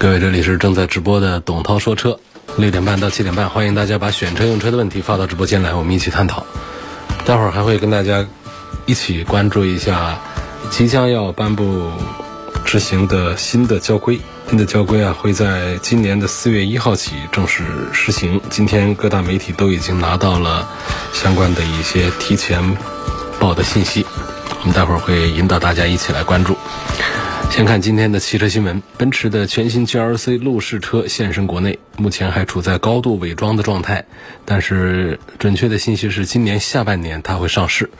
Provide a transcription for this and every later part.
各位，这里是正在直播的董涛说车，六点半到七点半，欢迎大家把选车用车的问题发到直播间来，我们一起探讨。待会儿还会跟大家一起关注一下即将要颁布执行的新的交规。新的交规啊，会在今年的四月一号起正式实行。今天各大媒体都已经拿到了相关的一些提前报的信息，我们待会儿会引导大家一起来关注。先看今天的汽车新闻，奔驰的全新 GLC 路试车现身国内，目前还处在高度伪装的状态，但是准确的信息是今年下半年它会上市。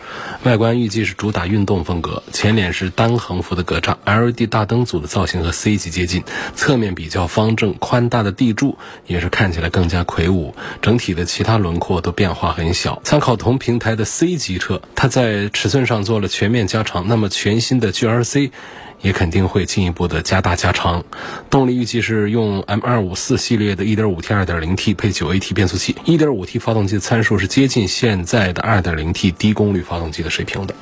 外观预计是主打运动风格，前脸是单横幅的格栅，LED 大灯组的造型和 C 级接近，侧面比较方正宽大的地柱也是看起来更加魁梧，整体的其他轮廓都变化很小。参考同平台的 C 级车，它在尺寸上做了全面加长，那么全新的 GLC。也肯定会进一步的加大加长，动力预计是用 M254 系列的 1.5T、2.0T 配 9AT 变速器，1.5T 发动机参数是接近现在的 2.0T 低功率发动机的水平的。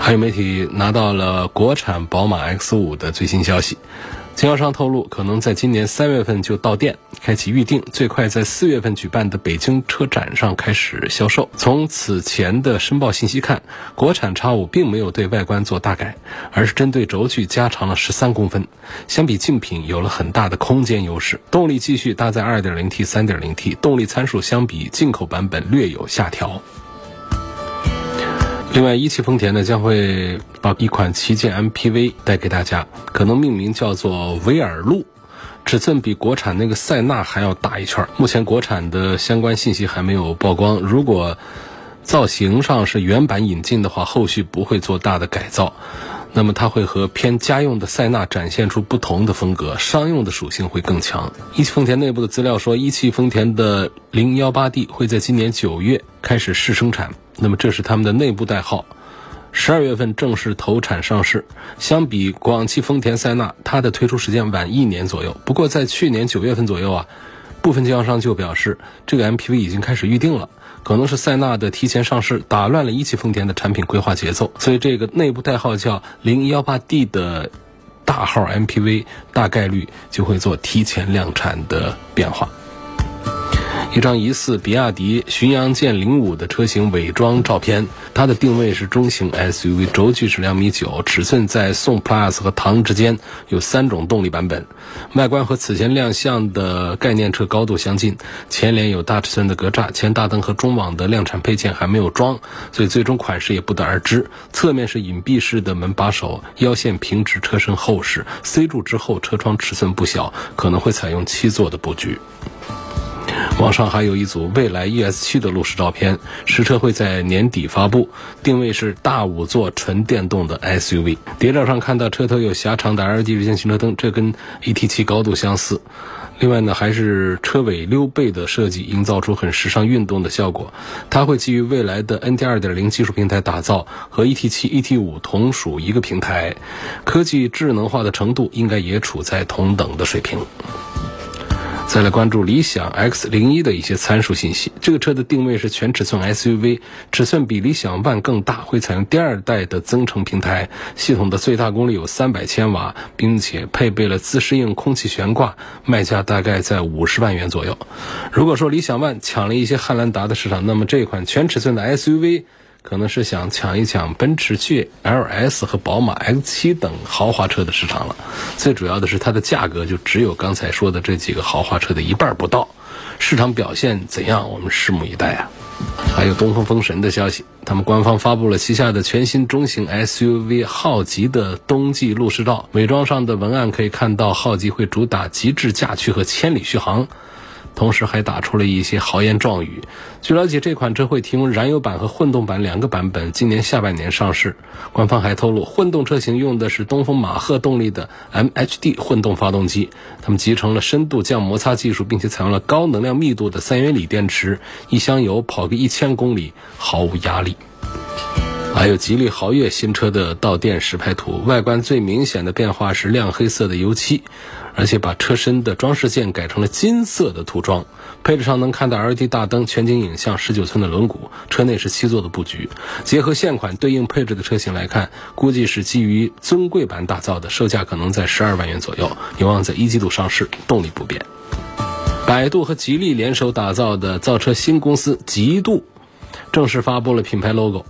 还有媒体拿到了国产宝马 X5 的最新消息。经销商透露，可能在今年三月份就到店开启预定，最快在四月份举办的北京车展上开始销售。从此前的申报信息看，国产 X5 并没有对外观做大改，而是针对轴距加长了十三公分，相比竞品有了很大的空间优势。动力继续搭载 2.0T、3.0T，动力参数相比进口版本略有下调。另外，一汽丰田呢将会把一款旗舰 MPV 带给大家，可能命名叫做威尔路，尺寸比国产那个塞纳还要大一圈。目前国产的相关信息还没有曝光。如果造型上是原版引进的话，后续不会做大的改造，那么它会和偏家用的塞纳展现出不同的风格，商用的属性会更强。一汽丰田内部的资料说，一汽丰田的零幺八 D 会在今年九月开始试生产。那么这是他们的内部代号，十二月份正式投产上市。相比广汽丰田塞纳，它的推出时间晚一年左右。不过在去年九月份左右啊，部分经销商就表示这个 MPV 已经开始预定了，可能是塞纳的提前上市打乱了一汽丰田的产品规划节奏，所以这个内部代号叫零幺八 D 的大号 MPV 大概率就会做提前量产的变化。一张疑似比亚迪巡洋舰零五的车型伪装照片，它的定位是中型 SUV，轴距是两米九，尺寸在宋 Plus 和唐之间，有三种动力版本。外观和此前亮相的概念车高度相近，前脸有大尺寸的格栅，前大灯和中网的量产配件还没有装，所以最终款式也不得而知。侧面是隐蔽式的门把手，腰线平直，车身厚实，C 柱之后车窗尺寸不小，可能会采用七座的布局。网上还有一组蔚来 ES7 的路试照片，实车会在年底发布，定位是大五座纯电动的 SUV。谍照上看到车头有狭长的 LED 日间行车灯，这跟 ET7 高度相似。另外呢，还是车尾溜背的设计，营造出很时尚运动的效果。它会基于未来的 NT 2.0技术平台打造，和 ET7、ET5 同属一个平台，科技智能化的程度应该也处在同等的水平。再来关注理想 X 零一的一些参数信息。这个车的定位是全尺寸 SUV，尺寸比理想 ONE 更大，会采用第二代的增程平台，系统的最大功率有三百千瓦，并且配备了自适应空气悬挂，卖价大概在五十万元左右。如果说理想 ONE 抢了一些汉兰达的市场，那么这款全尺寸的 SUV。可能是想抢一抢奔驰 GLS 和宝马 X7 等豪华车的市场了。最主要的是它的价格就只有刚才说的这几个豪华车的一半不到。市场表现怎样？我们拭目以待啊！还有东风风神的消息，他们官方发布了旗下的全新中型 SUV 浩吉的冬季路试照。伪装上的文案可以看到，浩吉会主打极致驾趣和千里续航。同时还打出了一些豪言壮语。据了解，这款车会提供燃油版和混动版两个版本，今年下半年上市。官方还透露，混动车型用的是东风马赫动力的 MHD 混动发动机，它们集成了深度降摩擦技术，并且采用了高能量密度的三元锂电池，一箱油跑个一千公里毫无压力。还有吉利豪越新车的到店实拍图，外观最明显的变化是亮黑色的油漆，而且把车身的装饰件改成了金色的涂装。配置上能看到 LED 大灯、全景影像、十九寸的轮毂，车内是七座的布局。结合现款对应配置的车型来看，估计是基于尊贵版打造的，售价可能在十二万元左右，有望在一季度上市，动力不变。百度和吉利联手打造的造车新公司极度正式发布了品牌 logo。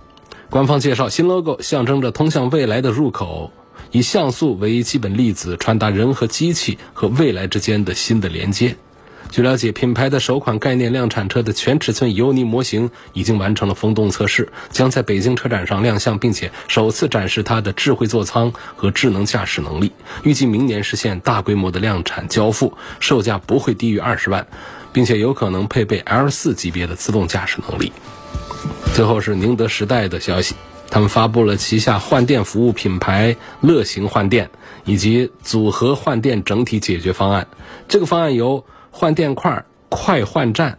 官方介绍，新 logo 象征着通向未来的入口，以像素为基本粒子，传达人和机器和未来之间的新的连接。据了解，品牌的首款概念量产车的全尺寸油泥模型已经完成了风洞测试，将在北京车展上亮相，并且首次展示它的智慧座舱和智能驾驶能力。预计明年实现大规模的量产交付，售价不会低于二十万，并且有可能配备 L 四级别的自动驾驶能力。最后是宁德时代的消息，他们发布了旗下换电服务品牌乐行换电以及组合换电整体解决方案。这个方案由换电块、快换站、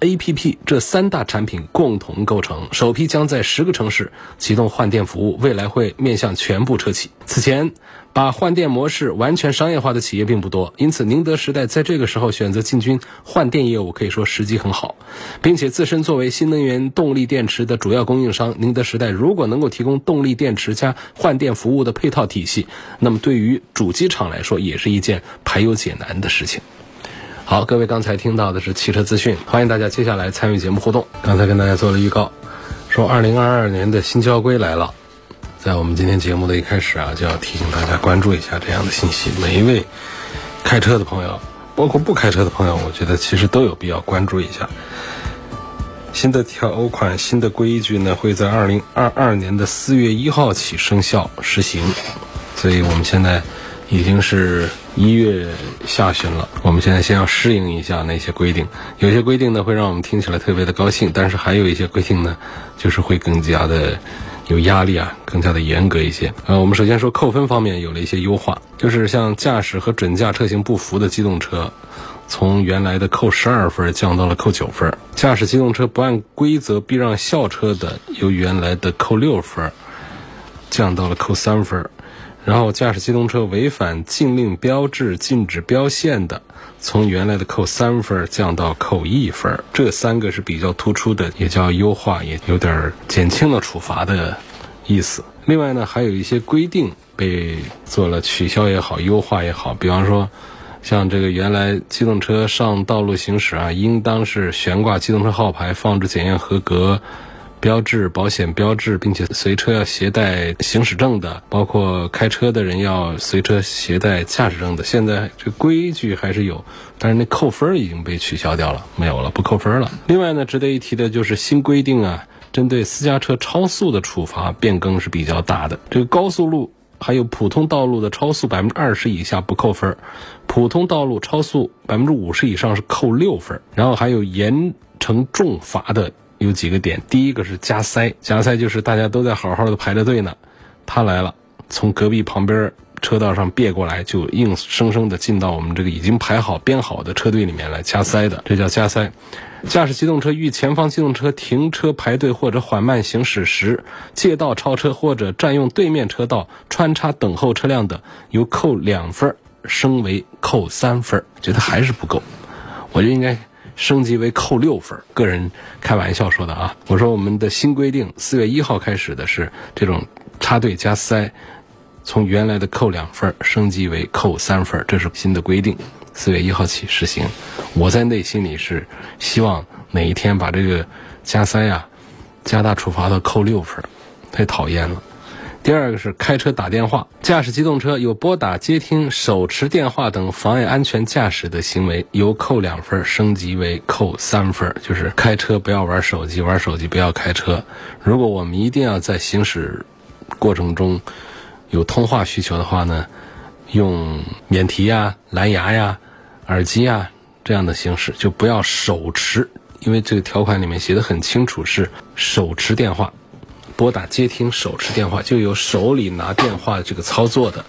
APP 这三大产品共同构成。首批将在十个城市启动换电服务，未来会面向全部车企。此前。把换电模式完全商业化的企业并不多，因此宁德时代在这个时候选择进军换电业务，可以说时机很好，并且自身作为新能源动力电池的主要供应商，宁德时代如果能够提供动力电池加换电服务的配套体系，那么对于主机厂来说也是一件排忧解难的事情。好，各位刚才听到的是汽车资讯，欢迎大家接下来参与节目互动。刚才跟大家做了预告，说二零二二年的新交规来了。在我们今天节目的一开始啊，就要提醒大家关注一下这样的信息。每一位开车的朋友，包括不开车的朋友，我觉得其实都有必要关注一下。新的条款、新的规矩呢，会在二零二二年的四月一号起生效实行。所以我们现在已经是一月下旬了，我们现在先要适应一下那些规定。有些规定呢，会让我们听起来特别的高兴，但是还有一些规定呢，就是会更加的。有压力啊，更加的严格一些。呃，我们首先说扣分方面有了一些优化，就是像驾驶和准驾车型不符的机动车，从原来的扣十二分降到了扣九分；驾驶机动车不按规则避让校车的，由原来的扣六分降到了扣三分；然后驾驶机动车违反禁令标志、禁止标线的。从原来的扣三分降到扣一分，这三个是比较突出的，也叫优化，也有点减轻了处罚的意思。另外呢，还有一些规定被做了取消也好，优化也好。比方说，像这个原来机动车上道路行驶啊，应当是悬挂机动车号牌，放置检验合格。标志、保险标志，并且随车要携带行驶证的，包括开车的人要随车携带驾驶证的。现在这规矩还是有，但是那扣分已经被取消掉了，没有了，不扣分了。另外呢，值得一提的就是新规定啊，针对私家车超速的处罚变更是比较大的。这个高速路还有普通道路的超速百分之二十以下不扣分，普通道路超速百分之五十以上是扣六分，然后还有严惩重罚的。有几个点，第一个是加塞，加塞就是大家都在好好的排着队呢，他来了，从隔壁旁边车道上别过来，就硬生生的进到我们这个已经排好编好的车队里面来加塞的，这叫加塞。驾驶机动车遇前方机动车停车排队或者缓慢行驶时，借道超车或者占用对面车道穿插等候车辆的，由扣两分升为扣三分，觉得还是不够，我就应该。升级为扣六分，个人开玩笑说的啊。我说我们的新规定，四月一号开始的是这种插队加塞，从原来的扣两分升级为扣三分，这是新的规定，四月一号起实行。我在内心里是希望哪一天把这个加塞啊加大处罚到扣六分，太讨厌了。第二个是开车打电话，驾驶机动车有拨打、接听、手持电话等妨碍安全驾驶的行为，由扣两分升级为扣三分。就是开车不要玩手机，玩手机不要开车。如果我们一定要在行驶过程中有通话需求的话呢，用免提呀、蓝牙呀、耳机呀这样的形式，就不要手持，因为这个条款里面写的很清楚，是手持电话拨打接听手持电话，就有手里拿电话这个操作的，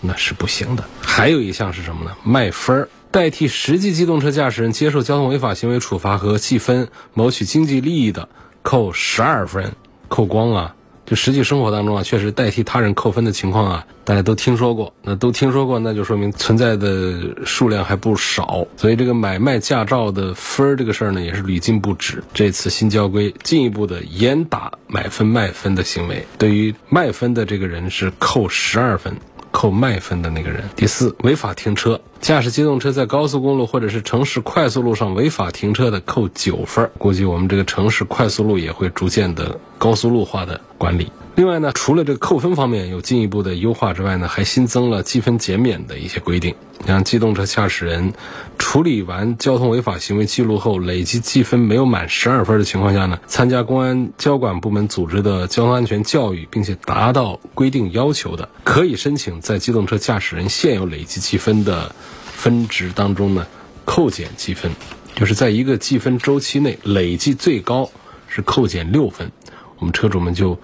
那是不行的。还有一项是什么呢？卖分儿，代替实际机动车驾驶人接受交通违法行为处罚和记分，谋取经济利益的，扣十二分，扣光啊。就实际生活当中啊，确实代替他人扣分的情况啊，大家都听说过。那都听说过，那就说明存在的数量还不少。所以这个买卖驾照的分儿这个事儿呢，也是屡禁不止。这次新交规进一步的严打买分卖分的行为，对于卖分的这个人是扣十二分。扣卖分的那个人。第四，违法停车，驾驶机动车在高速公路或者是城市快速路上违法停车的，扣九分。估计我们这个城市快速路也会逐渐的高速路化的管理。另外呢，除了这个扣分方面有进一步的优化之外呢，还新增了积分减免的一些规定。像机动车驾驶人处理完交通违法行为记录后，累计记分没有满十二分的情况下呢，参加公安交管部门组织的交通安全教育，并且达到规定要求的，可以申请在机动车驾驶人现有累计积分的分值当中呢扣减积分，就是在一个记分周期内累计最高是扣减六分，我们车主们就。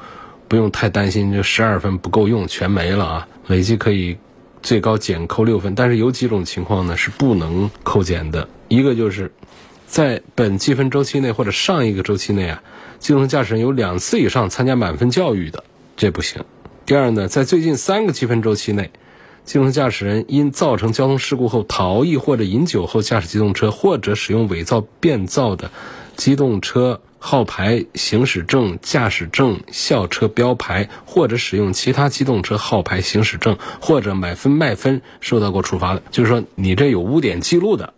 不用太担心，这十二分不够用，全没了啊！累计可以最高减扣六分，但是有几种情况呢是不能扣减的。一个就是在本记分周期内或者上一个周期内啊，机动车驾驶人有两次以上参加满分教育的，这不行。第二呢，在最近三个计分周期内，机动车驾驶人因造成交通事故后逃逸或者饮酒后驾驶机动车，或者使用伪造、变造的机动车。号牌、行驶证、驾驶证、校车标牌，或者使用其他机动车号牌、行驶证，或者买分卖分受到过处罚的，就是说你这有污点记录的，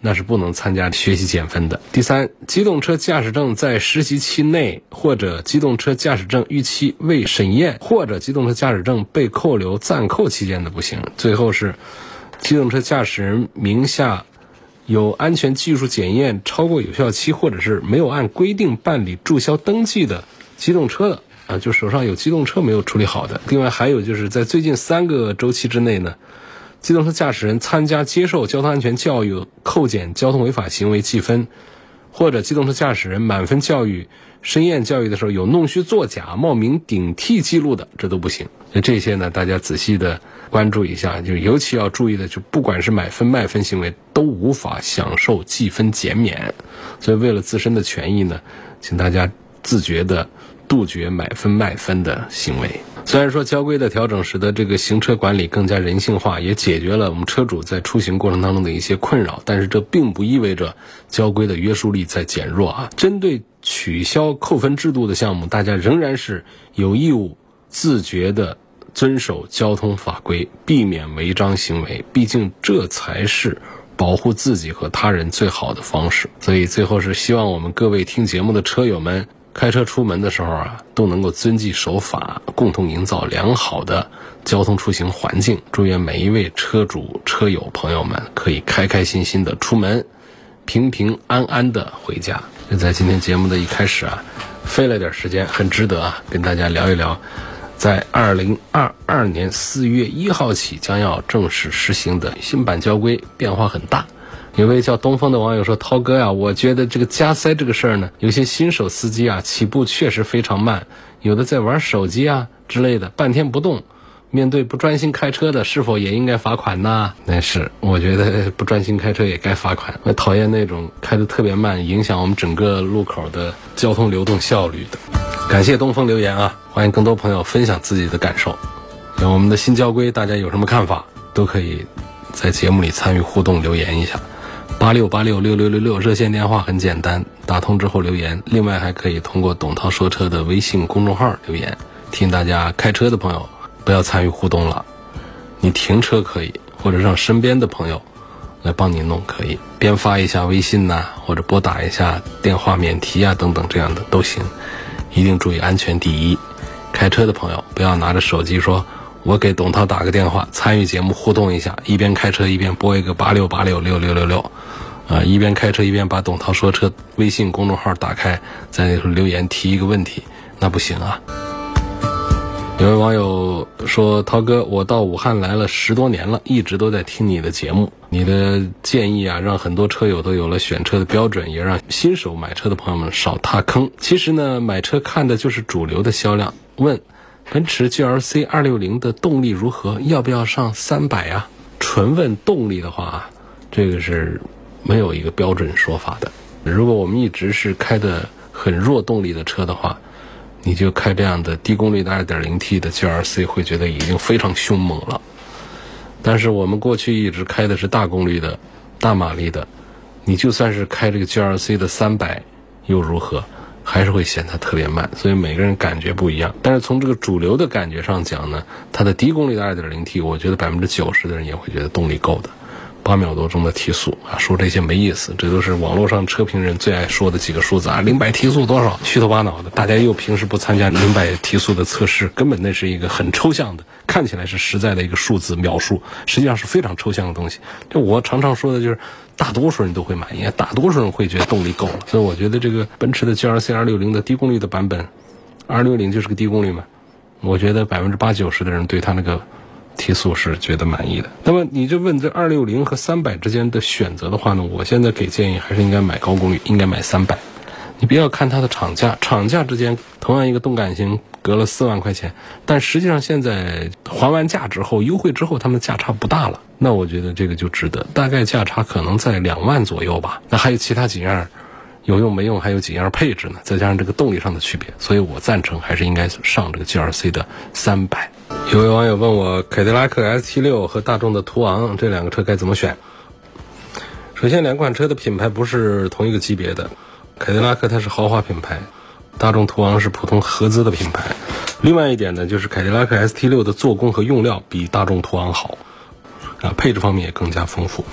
那是不能参加学习减分的。第三，机动车驾驶证在实习期内，或者机动车驾驶证逾期未审验，或者机动车驾驶证被扣留暂扣期间的不行。最后是，机动车驾驶人名下。有安全技术检验超过有效期，或者是没有按规定办理注销登记的机动车的啊，就手上有机动车没有处理好的。另外还有就是在最近三个周期之内呢，机动车驾驶人参加接受交通安全教育扣减交通违法行为记分，或者机动车驾驶人满分教育。申验教育的时候有弄虚作假、冒名顶替记录的，这都不行。那这些呢，大家仔细的关注一下，就尤其要注意的，就不管是买分卖分行为，都无法享受记分减免。所以为了自身的权益呢，请大家自觉的杜绝买分卖分的行为。虽然说交规的调整使得这个行车管理更加人性化，也解决了我们车主在出行过程当中的一些困扰，但是这并不意味着交规的约束力在减弱啊。针对取消扣分制度的项目，大家仍然是有义务自觉的遵守交通法规，避免违章行为。毕竟这才是保护自己和他人最好的方式。所以最后是希望我们各位听节目的车友们。开车出门的时候啊，都能够遵纪守法，共同营造良好的交通出行环境。祝愿每一位车主、车友朋友们可以开开心心的出门，平平安安的回家。就在今天节目的一开始啊，费了点时间，很值得啊，跟大家聊一聊，在二零二二年四月一号起将要正式实行的新版交规，变化很大。有位叫东风的网友说：“涛哥呀，我觉得这个加塞这个事儿呢，有些新手司机啊，起步确实非常慢，有的在玩手机啊之类的，半天不动。面对不专心开车的，是否也应该罚款呢？那是，我觉得不专心开车也该罚款。我讨厌那种开的特别慢，影响我们整个路口的交通流动效率的。感谢东风留言啊，欢迎更多朋友分享自己的感受。有我们的新交规，大家有什么看法，都可以在节目里参与互动留言一下。”八六八六六六六六热线电话很简单，打通之后留言。另外还可以通过董涛说车的微信公众号留言。听大家，开车的朋友不要参与互动了。你停车可以，或者让身边的朋友来帮你弄可以，边发一下微信呐，或者拨打一下电话免提啊等等这样的都行。一定注意安全第一。开车的朋友不要拿着手机说。我给董涛打个电话，参与节目互动一下，一边开车一边拨一个八六八六六六六六，啊，一边开车一边把董涛说车微信公众号打开，在留言提一个问题，那不行啊。有位网友说：“涛哥，我到武汉来了十多年了，一直都在听你的节目。你的建议啊，让很多车友都有了选车的标准，也让新手买车的朋友们少踏坑。其实呢，买车看的就是主流的销量。问，奔驰 GLC 二六零的动力如何？要不要上三百啊？纯问动力的话啊，这个是没有一个标准说法的。如果我们一直是开的很弱动力的车的话，你就开这样的低功率的 2.0T 的 GLC 会觉得已经非常凶猛了，但是我们过去一直开的是大功率的、大马力的，你就算是开这个 GLC 的300又如何，还是会显得特别慢。所以每个人感觉不一样。但是从这个主流的感觉上讲呢，它的低功率的 2.0T，我觉得百分之九十的人也会觉得动力够的。八秒多钟的提速啊，说这些没意思，这都是网络上车评人最爱说的几个数字啊。零百提速多少？虚头巴脑的，大家又平时不参加零百提速的测试，根本那是一个很抽象的，看起来是实在的一个数字描述，实际上是非常抽象的东西。就我常常说的就是，大多数人都会满意，大多数人会觉得动力够了。所以我觉得这个奔驰的 GLC 二六零的低功率的版本，二六零就是个低功率嘛，我觉得百分之八九十的人对它那个。提速是觉得满意的。那么你就问这二六零和三百之间的选择的话呢？我现在给建议还是应该买高功率，应该买三百。你不要看它的厂价，厂价之间同样一个动感型隔了四万块钱，但实际上现在还完价之后优惠之后，它们价差不大了。那我觉得这个就值得，大概价差可能在两万左右吧。那还有其他几样有用没用？还有几样配置呢？再加上这个动力上的区别，所以我赞成还是应该上这个 GLC 的三百。有位网友问我，凯迪拉克 ST6 和大众的途昂这两个车该怎么选？首先，两款车的品牌不是同一个级别的，凯迪拉克它是豪华品牌，大众途昂是普通合资的品牌。另外一点呢，就是凯迪拉克 ST6 的做工和用料比大众途昂好，啊，配置方面也更加丰富。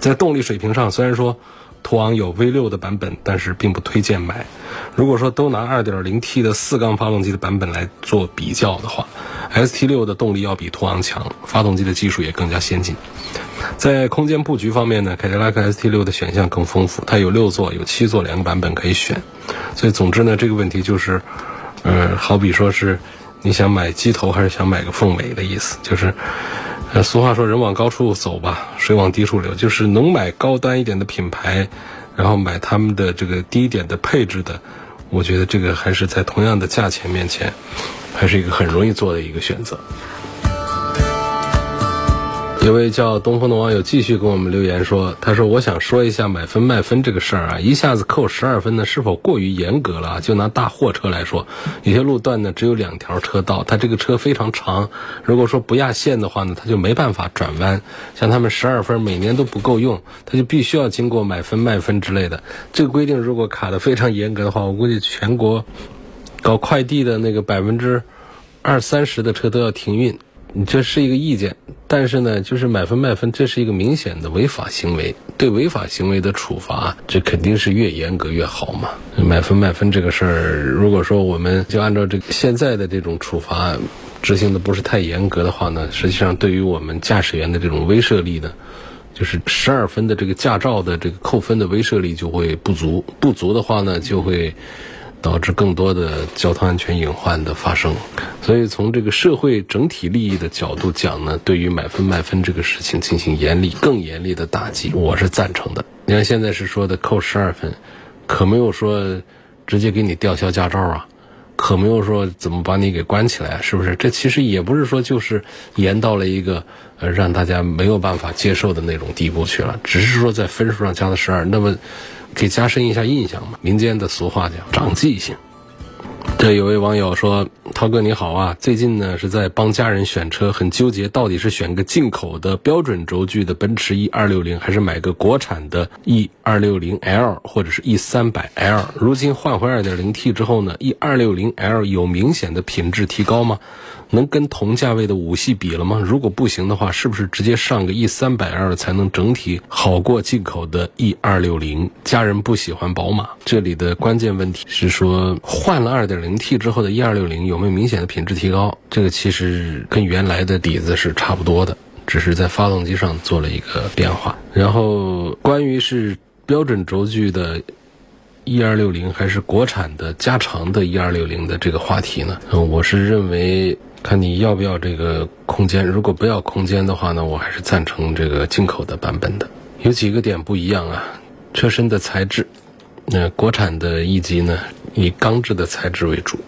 在动力水平上，虽然说。途昂有 V6 的版本，但是并不推荐买。如果说都拿 2.0T 的四缸发动机的版本来做比较的话，ST6 的动力要比途昂强，发动机的技术也更加先进。在空间布局方面呢，凯迪拉克 ST6 的选项更丰富，它有六座、有七座两个版本可以选。所以总之呢，这个问题就是，呃，好比说是你想买机头还是想买个凤尾的意思，就是。呃，俗话说“人往高处走吧，水往低处流”，就是能买高端一点的品牌，然后买他们的这个低一点的配置的，我觉得这个还是在同样的价钱面前，还是一个很容易做的一个选择。有位叫东风的网友继续给我们留言说：“他说我想说一下买分卖分这个事儿啊，一下子扣十二分呢，是否过于严格了？就拿大货车来说，有些路段呢只有两条车道，它这个车非常长，如果说不压线的话呢，它就没办法转弯。像他们十二分每年都不够用，他就必须要经过买分卖分之类的。这个规定如果卡的非常严格的话，我估计全国搞快递的那个百分之二三十的车都要停运。”你这是一个意见，但是呢，就是买分卖分，这是一个明显的违法行为。对违法行为的处罚，这肯定是越严格越好嘛。买分卖分这个事儿，如果说我们就按照这个现在的这种处罚执行的不是太严格的话呢，实际上对于我们驾驶员的这种威慑力呢，就是十二分的这个驾照的这个扣分的威慑力就会不足。不足的话呢，就会。导致更多的交通安全隐患的发生，所以从这个社会整体利益的角度讲呢，对于买分卖分这个事情进行严厉、更严厉的打击，我是赞成的。你看现在是说的扣十二分，可没有说直接给你吊销驾照啊，可没有说怎么把你给关起来，是不是？这其实也不是说就是严到了一个呃让大家没有办法接受的那种地步去了，只是说在分数上加了十二，那么。可以加深一下印象嘛？民间的俗话讲长记性。这有位网友说：“涛哥你好啊，最近呢是在帮家人选车，很纠结，到底是选个进口的标准轴距的奔驰 E 二六零，还是买个国产的 E 二六零 L 或者是 E 三百 L？如今换回二点零 T 之后呢，E 二六零 L 有明显的品质提高吗？”能跟同价位的五系比了吗？如果不行的话，是不是直接上个 E 三百 L 才能整体好过进口的 E 二六零？家人不喜欢宝马，这里的关键问题是说换了二点零 T 之后的 E 二六零有没有明显的品质提高？这个其实跟原来的底子是差不多的，只是在发动机上做了一个变化。然后关于是标准轴距的。一二六零还是国产的加长的一二六零的这个话题呢？嗯，我是认为看你要不要这个空间。如果不要空间的话呢，我还是赞成这个进口的版本的。有几个点不一样啊，车身的材质，那国产的 E 级呢以钢制的材质为主，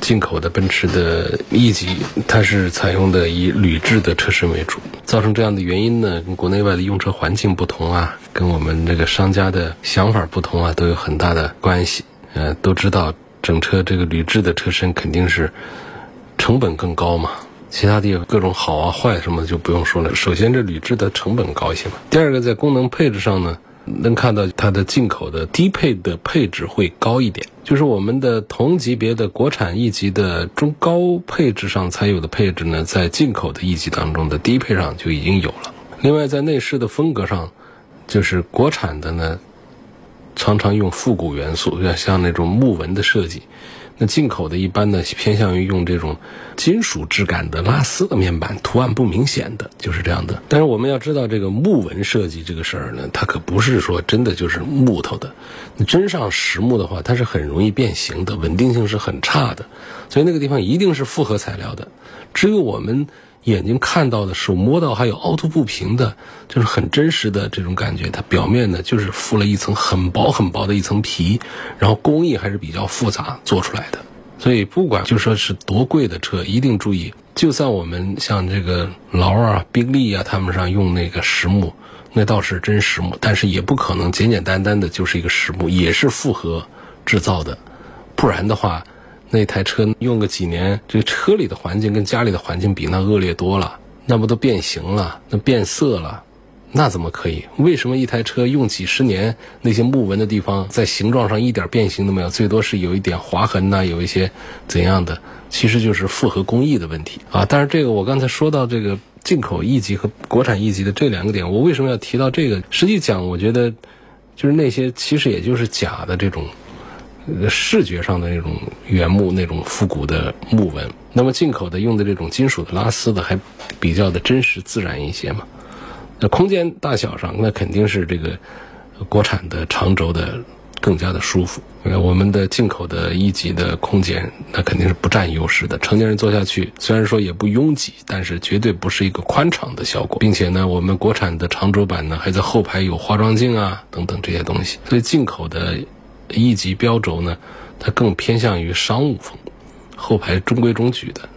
进口的奔驰的 E 级它是采用的以铝制的车身为主。造成这样的原因呢，跟国内外的用车环境不同啊，跟我们这个商家的想法不同啊，都有很大的关系。呃，都知道整车这个铝制的车身肯定是。成本更高嘛？其他地方各种好啊坏什么的就不用说了。首先，这铝制的成本高一些嘛。第二个，在功能配置上呢，能看到它的进口的低配的配置会高一点，就是我们的同级别的国产一级的中高配置上才有的配置呢，在进口的一级当中的低配上就已经有了。另外，在内饰的风格上，就是国产的呢，常常用复古元素，要像那种木纹的设计。那进口的一般呢，偏向于用这种金属质感的拉丝的面板，图案不明显的，就是这样的。但是我们要知道，这个木纹设计这个事儿呢，它可不是说真的就是木头的。你真上实木的话，它是很容易变形的，稳定性是很差的。所以那个地方一定是复合材料的。只有我们。眼睛看到的、手摸到还有凹凸不平的，就是很真实的这种感觉。它表面呢，就是覆了一层很薄很薄的一层皮，然后工艺还是比较复杂做出来的。所以不管就说是多贵的车，一定注意，就算我们像这个劳啊、宾利啊，他们上用那个实木，那倒是真实木，但是也不可能简简单单的就是一个实木，也是复合制造的，不然的话。那台车用个几年，这个车里的环境跟家里的环境比那恶劣多了，那不都变形了，那变色了，那怎么可以？为什么一台车用几十年，那些木纹的地方在形状上一点变形都没有，最多是有一点划痕呐，有一些怎样的？其实就是复合工艺的问题啊。但是这个我刚才说到这个进口 E 级和国产 E 级的这两个点，我为什么要提到这个？实际讲，我觉得就是那些其实也就是假的这种。视觉上的那种原木、那种复古的木纹，那么进口的用的这种金属的拉丝的还比较的真实自然一些嘛。那空间大小上，那肯定是这个国产的长轴的更加的舒服。我们的进口的一级的空间，那肯定是不占优势的。成年人坐下去，虽然说也不拥挤，但是绝对不是一个宽敞的效果。并且呢，我们国产的长轴版呢，还在后排有化妆镜啊等等这些东西，所以进口的。一级标轴呢，它更偏向于商务风，后排中规中矩的，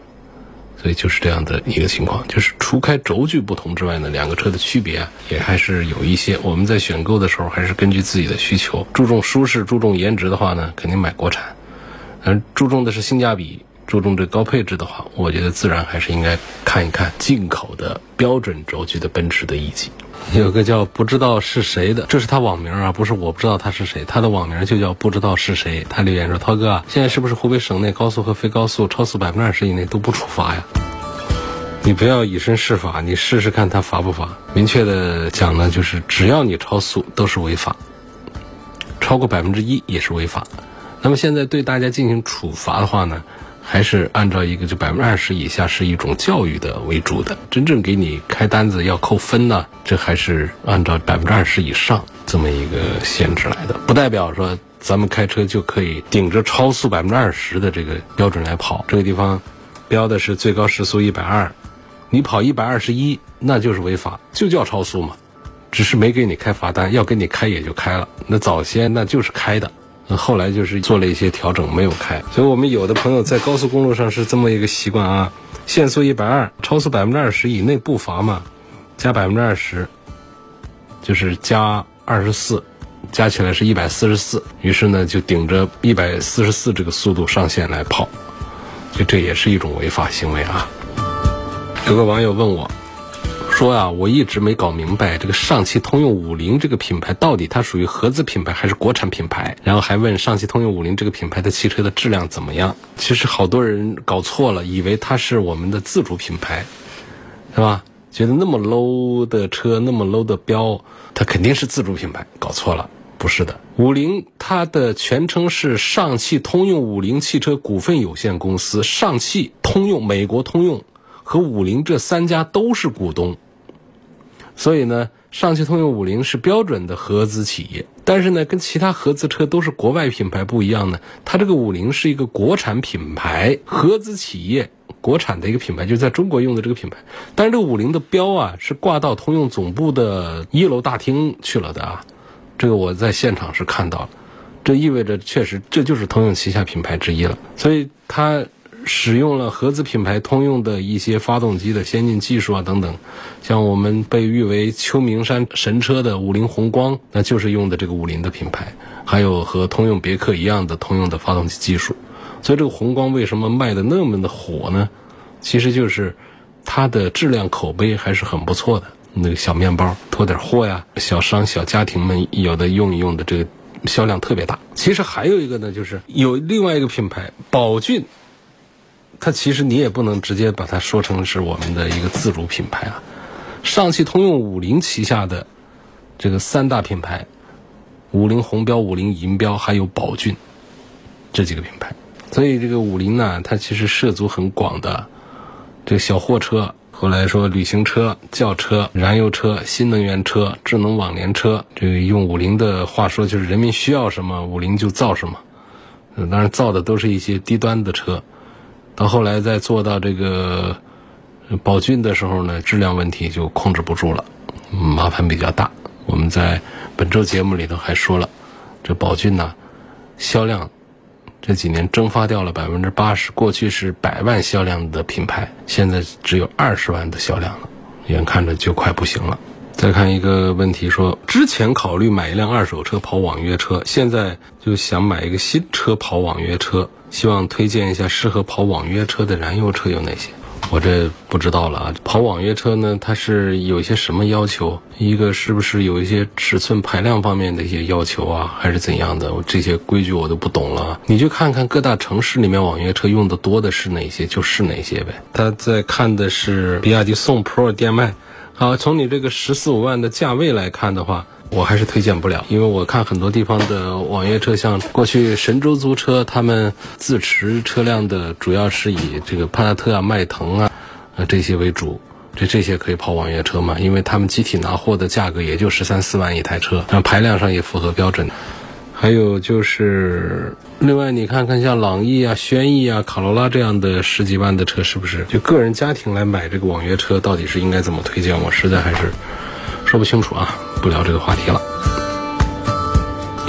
所以就是这样的一个情况。就是除开轴距不同之外呢，两个车的区别啊，也还是有一些。我们在选购的时候，还是根据自己的需求，注重舒适、注重颜值的话呢，肯定买国产；嗯，注重的是性价比、注重这高配置的话，我觉得自然还是应该看一看进口的标准轴距的奔驰的 E 级。有个叫不知道是谁的，这是他网名啊，不是我不知道他是谁，他的网名就叫不知道是谁。他留言说：“涛哥，现在是不是湖北省内高速和非高速超速百分之二十以内都不处罚呀？你不要以身试法，你试试看他罚不罚。明确的讲呢，就是只要你超速都是违法，超过百分之一也是违法。那么现在对大家进行处罚的话呢？”还是按照一个就百分之二十以下是一种教育的为主的，真正给你开单子要扣分呢，这还是按照百分之二十以上这么一个限制来的，不代表说咱们开车就可以顶着超速百分之二十的这个标准来跑。这个地方标的是最高时速一百二，你跑一百二十一那就是违法，就叫超速嘛，只是没给你开罚单，要给你开也就开了。那早先那就是开的。那后来就是做了一些调整，没有开。所以我们有的朋友在高速公路上是这么一个习惯啊：限速一百二，超速百分之二十以内不罚嘛，加百分之二十，就是加二十四，加起来是一百四十四。于是呢，就顶着一百四十四这个速度上限来跑，就这也是一种违法行为啊。有个网友问我。说啊，我一直没搞明白这个上汽通用五菱这个品牌到底它属于合资品牌还是国产品牌？然后还问上汽通用五菱这个品牌的汽车的质量怎么样？其实好多人搞错了，以为它是我们的自主品牌，是吧？觉得那么 low 的车，那么 low 的标，它肯定是自主品牌，搞错了，不是的。五菱它的全称是上汽通用五菱汽车股份有限公司，上汽通用、美国通用和五菱这三家都是股东。所以呢，上汽通用五菱是标准的合资企业。但是呢，跟其他合资车都是国外品牌不一样呢，它这个五菱是一个国产品牌，合资企业国产的一个品牌，就是在中国用的这个品牌。但是这个五菱的标啊，是挂到通用总部的一楼大厅去了的啊，这个我在现场是看到了，这意味着确实这就是通用旗下品牌之一了，所以它。使用了合资品牌通用的一些发动机的先进技术啊等等，像我们被誉为秋名山神车的五菱宏光，那就是用的这个五菱的品牌，还有和通用别克一样的通用的发动机技术。所以这个宏光为什么卖的那么的火呢？其实就是它的质量口碑还是很不错的。那个小面包拖点货呀，小商小家庭们有的用一用的这个销量特别大。其实还有一个呢，就是有另外一个品牌宝骏。它其实你也不能直接把它说成是我们的一个自主品牌啊，上汽通用五菱旗下的这个三大品牌，五菱宏标、五菱银标还有宝骏这几个品牌，所以这个五菱呢，它其实涉足很广的，这个小货车，后来说旅行车、轿车、燃油车、新能源车、智能网联车，这个用五菱的话说就是人民需要什么，五菱就造什么，当然造的都是一些低端的车。到后来再做到这个宝骏的时候呢，质量问题就控制不住了，麻烦比较大。我们在本周节目里头还说了，这宝骏呢，销量这几年蒸发掉了百分之八十。过去是百万销量的品牌，现在只有二十万的销量了，眼看着就快不行了。再看一个问题，说之前考虑买一辆二手车跑网约车，现在就想买一个新车跑网约车。希望推荐一下适合跑网约车的燃油车有哪些？我这不知道了啊。跑网约车呢，它是有一些什么要求？一个是不是有一些尺寸排量方面的一些要求啊，还是怎样的？这些规矩我都不懂了。你就看看各大城市里面网约车用的多的是哪些，就是哪些呗。他在看的是比亚迪宋 Pro 电迈。好，从你这个十四五万的价位来看的话。我还是推荐不了，因为我看很多地方的网约车，像过去神州租车，他们自持车辆的主要是以这个帕萨特啊、迈腾啊，呃这些为主，这这些可以跑网约车嘛？因为他们集体拿货的价格也就十三四万一台车，然后排量上也符合标准。还有就是，另外你看看像朗逸啊、轩逸啊、卡罗拉这样的十几万的车，是不是就个人家庭来买这个网约车，到底是应该怎么推荐？我实在还是说不清楚啊。不聊这个话题了。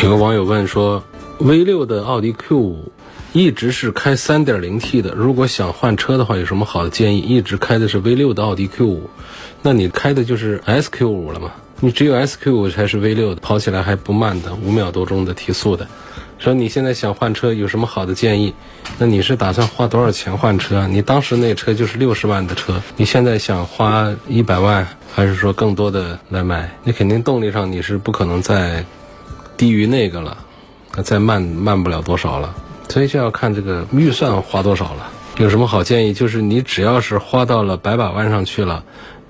有个网友问说：“V 六的奥迪 Q 五一直是开 3.0T 的，如果想换车的话，有什么好的建议？一直开的是 V 六的奥迪 Q 五，那你开的就是 SQ 五了吗？你只有 SQ 五才是 V 六的，跑起来还不慢的，五秒多钟的提速的。说你现在想换车，有什么好的建议？那你是打算花多少钱换车啊？你当时那车就是六十万的车，你现在想花一百万？”还是说更多的来买，你肯定动力上你是不可能再低于那个了，那再慢慢不了多少了，所以就要看这个预算花多少了。有什么好建议？就是你只要是花到了百把万上去了，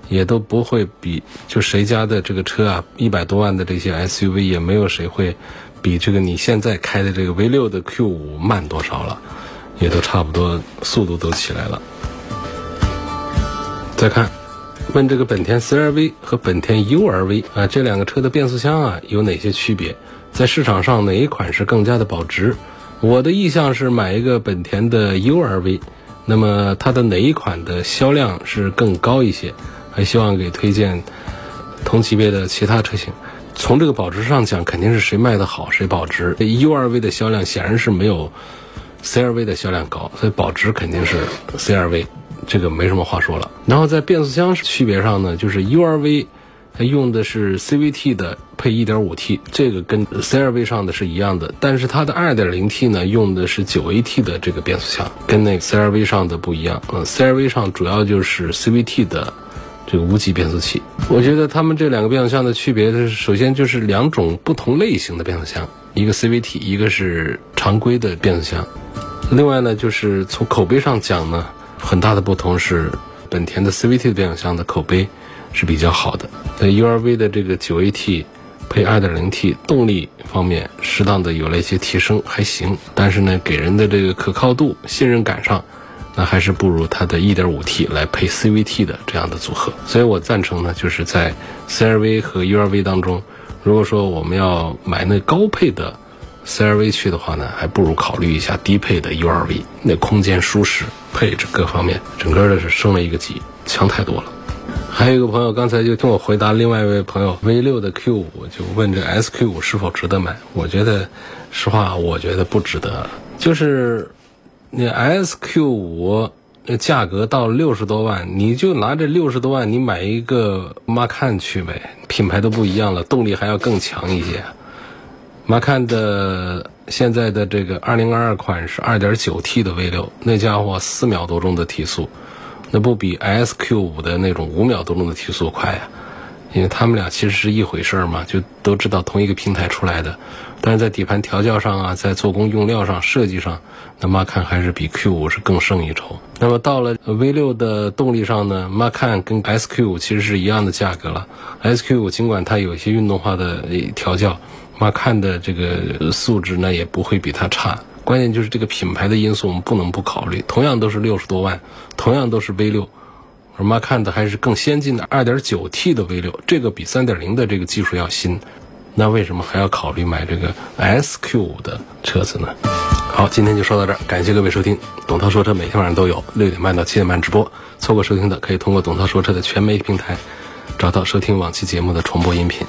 也都不会比就谁家的这个车啊，一百多万的这些 SUV 也没有谁会比这个你现在开的这个 V 六的 Q 五慢多少了，也都差不多，速度都起来了。再看。问这个本田 CR-V 和本田 UR-V 啊，这两个车的变速箱啊有哪些区别？在市场上哪一款是更加的保值？我的意向是买一个本田的 UR-V，那么它的哪一款的销量是更高一些？还希望给推荐同级别的其他车型。从这个保值上讲，肯定是谁卖的好谁保值。UR-V 的销量显然是没有 CR-V 的销量高，所以保值肯定是 CR-V。这个没什么话说了。然后在变速箱区别上呢，就是 URV 它用的是 CVT 的配 1.5T，这个跟 CRV 上的是一样的。但是它的 2.0T 呢用的是 9AT 的这个变速箱，跟那个 CRV 上的不一样。嗯，CRV 上主要就是 CVT 的这个无级变速器。我觉得他们这两个变速箱的区别是，首先就是两种不同类型的变速箱，一个 CVT，一个是常规的变速箱。另外呢，就是从口碑上讲呢。很大的不同是，本田的 CVT 变速箱的口碑是比较好的。在 URV 的这个 9AT 配 2.0T 动力方面，适当的有了一些提升，还行。但是呢，给人的这个可靠度、信任感上，那还是不如它的 1.5T 来配 CVT 的这样的组合。所以我赞成呢，就是在 CRV 和 URV 当中，如果说我们要买那高配的 CRV 去的话呢，还不如考虑一下低配的 URV，那空间舒适、配置各方面，整个的是升了一个级，强太多了。还有一个朋友刚才就听我回答另外一位朋友 V 六的 Q 五，就问这 SQ 五是否值得买？我觉得，实话，我觉得不值得。就是那 SQ 五那价格到六十多万，你就拿这六十多万，你买一个 Macan 去呗，品牌都不一样了，动力还要更强一些。Macan 的现在的这个二零二二款是二点九 T 的 V 六，那家伙四秒多钟的提速。那不比 SQ 五的那种五秒多钟的提速快呀？因为他们俩其实是一回事儿嘛，就都知道同一个平台出来的，但是在底盘调教上啊，在做工用料上、设计上，那 Macan 还是比 Q 五是更胜一筹。那么到了 V 六的动力上呢，Macan 跟 S Q 五其实是一样的价格了。S Q 五尽管它有一些运动化的调教，Macan 的这个素质呢也不会比它差。关键就是这个品牌的因素，我们不能不考虑。同样都是六十多万，同样都是 V 六。我们看的还是更先进的 2.9T 的 V6，这个比3.0的这个技术要新。那为什么还要考虑买这个 SQ 的车子呢？好，今天就说到这儿，感谢各位收听。董涛说车每天晚上都有六点半到七点半直播，错过收听的可以通过董涛说车的全媒体平台找到收听往期节目的重播音频。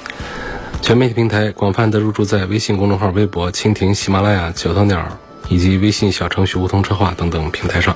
全媒体平台广泛的入驻在微信公众号、微博、蜻蜓、喜马拉雅、九头鸟以及微信小程序梧桐车话等等平台上。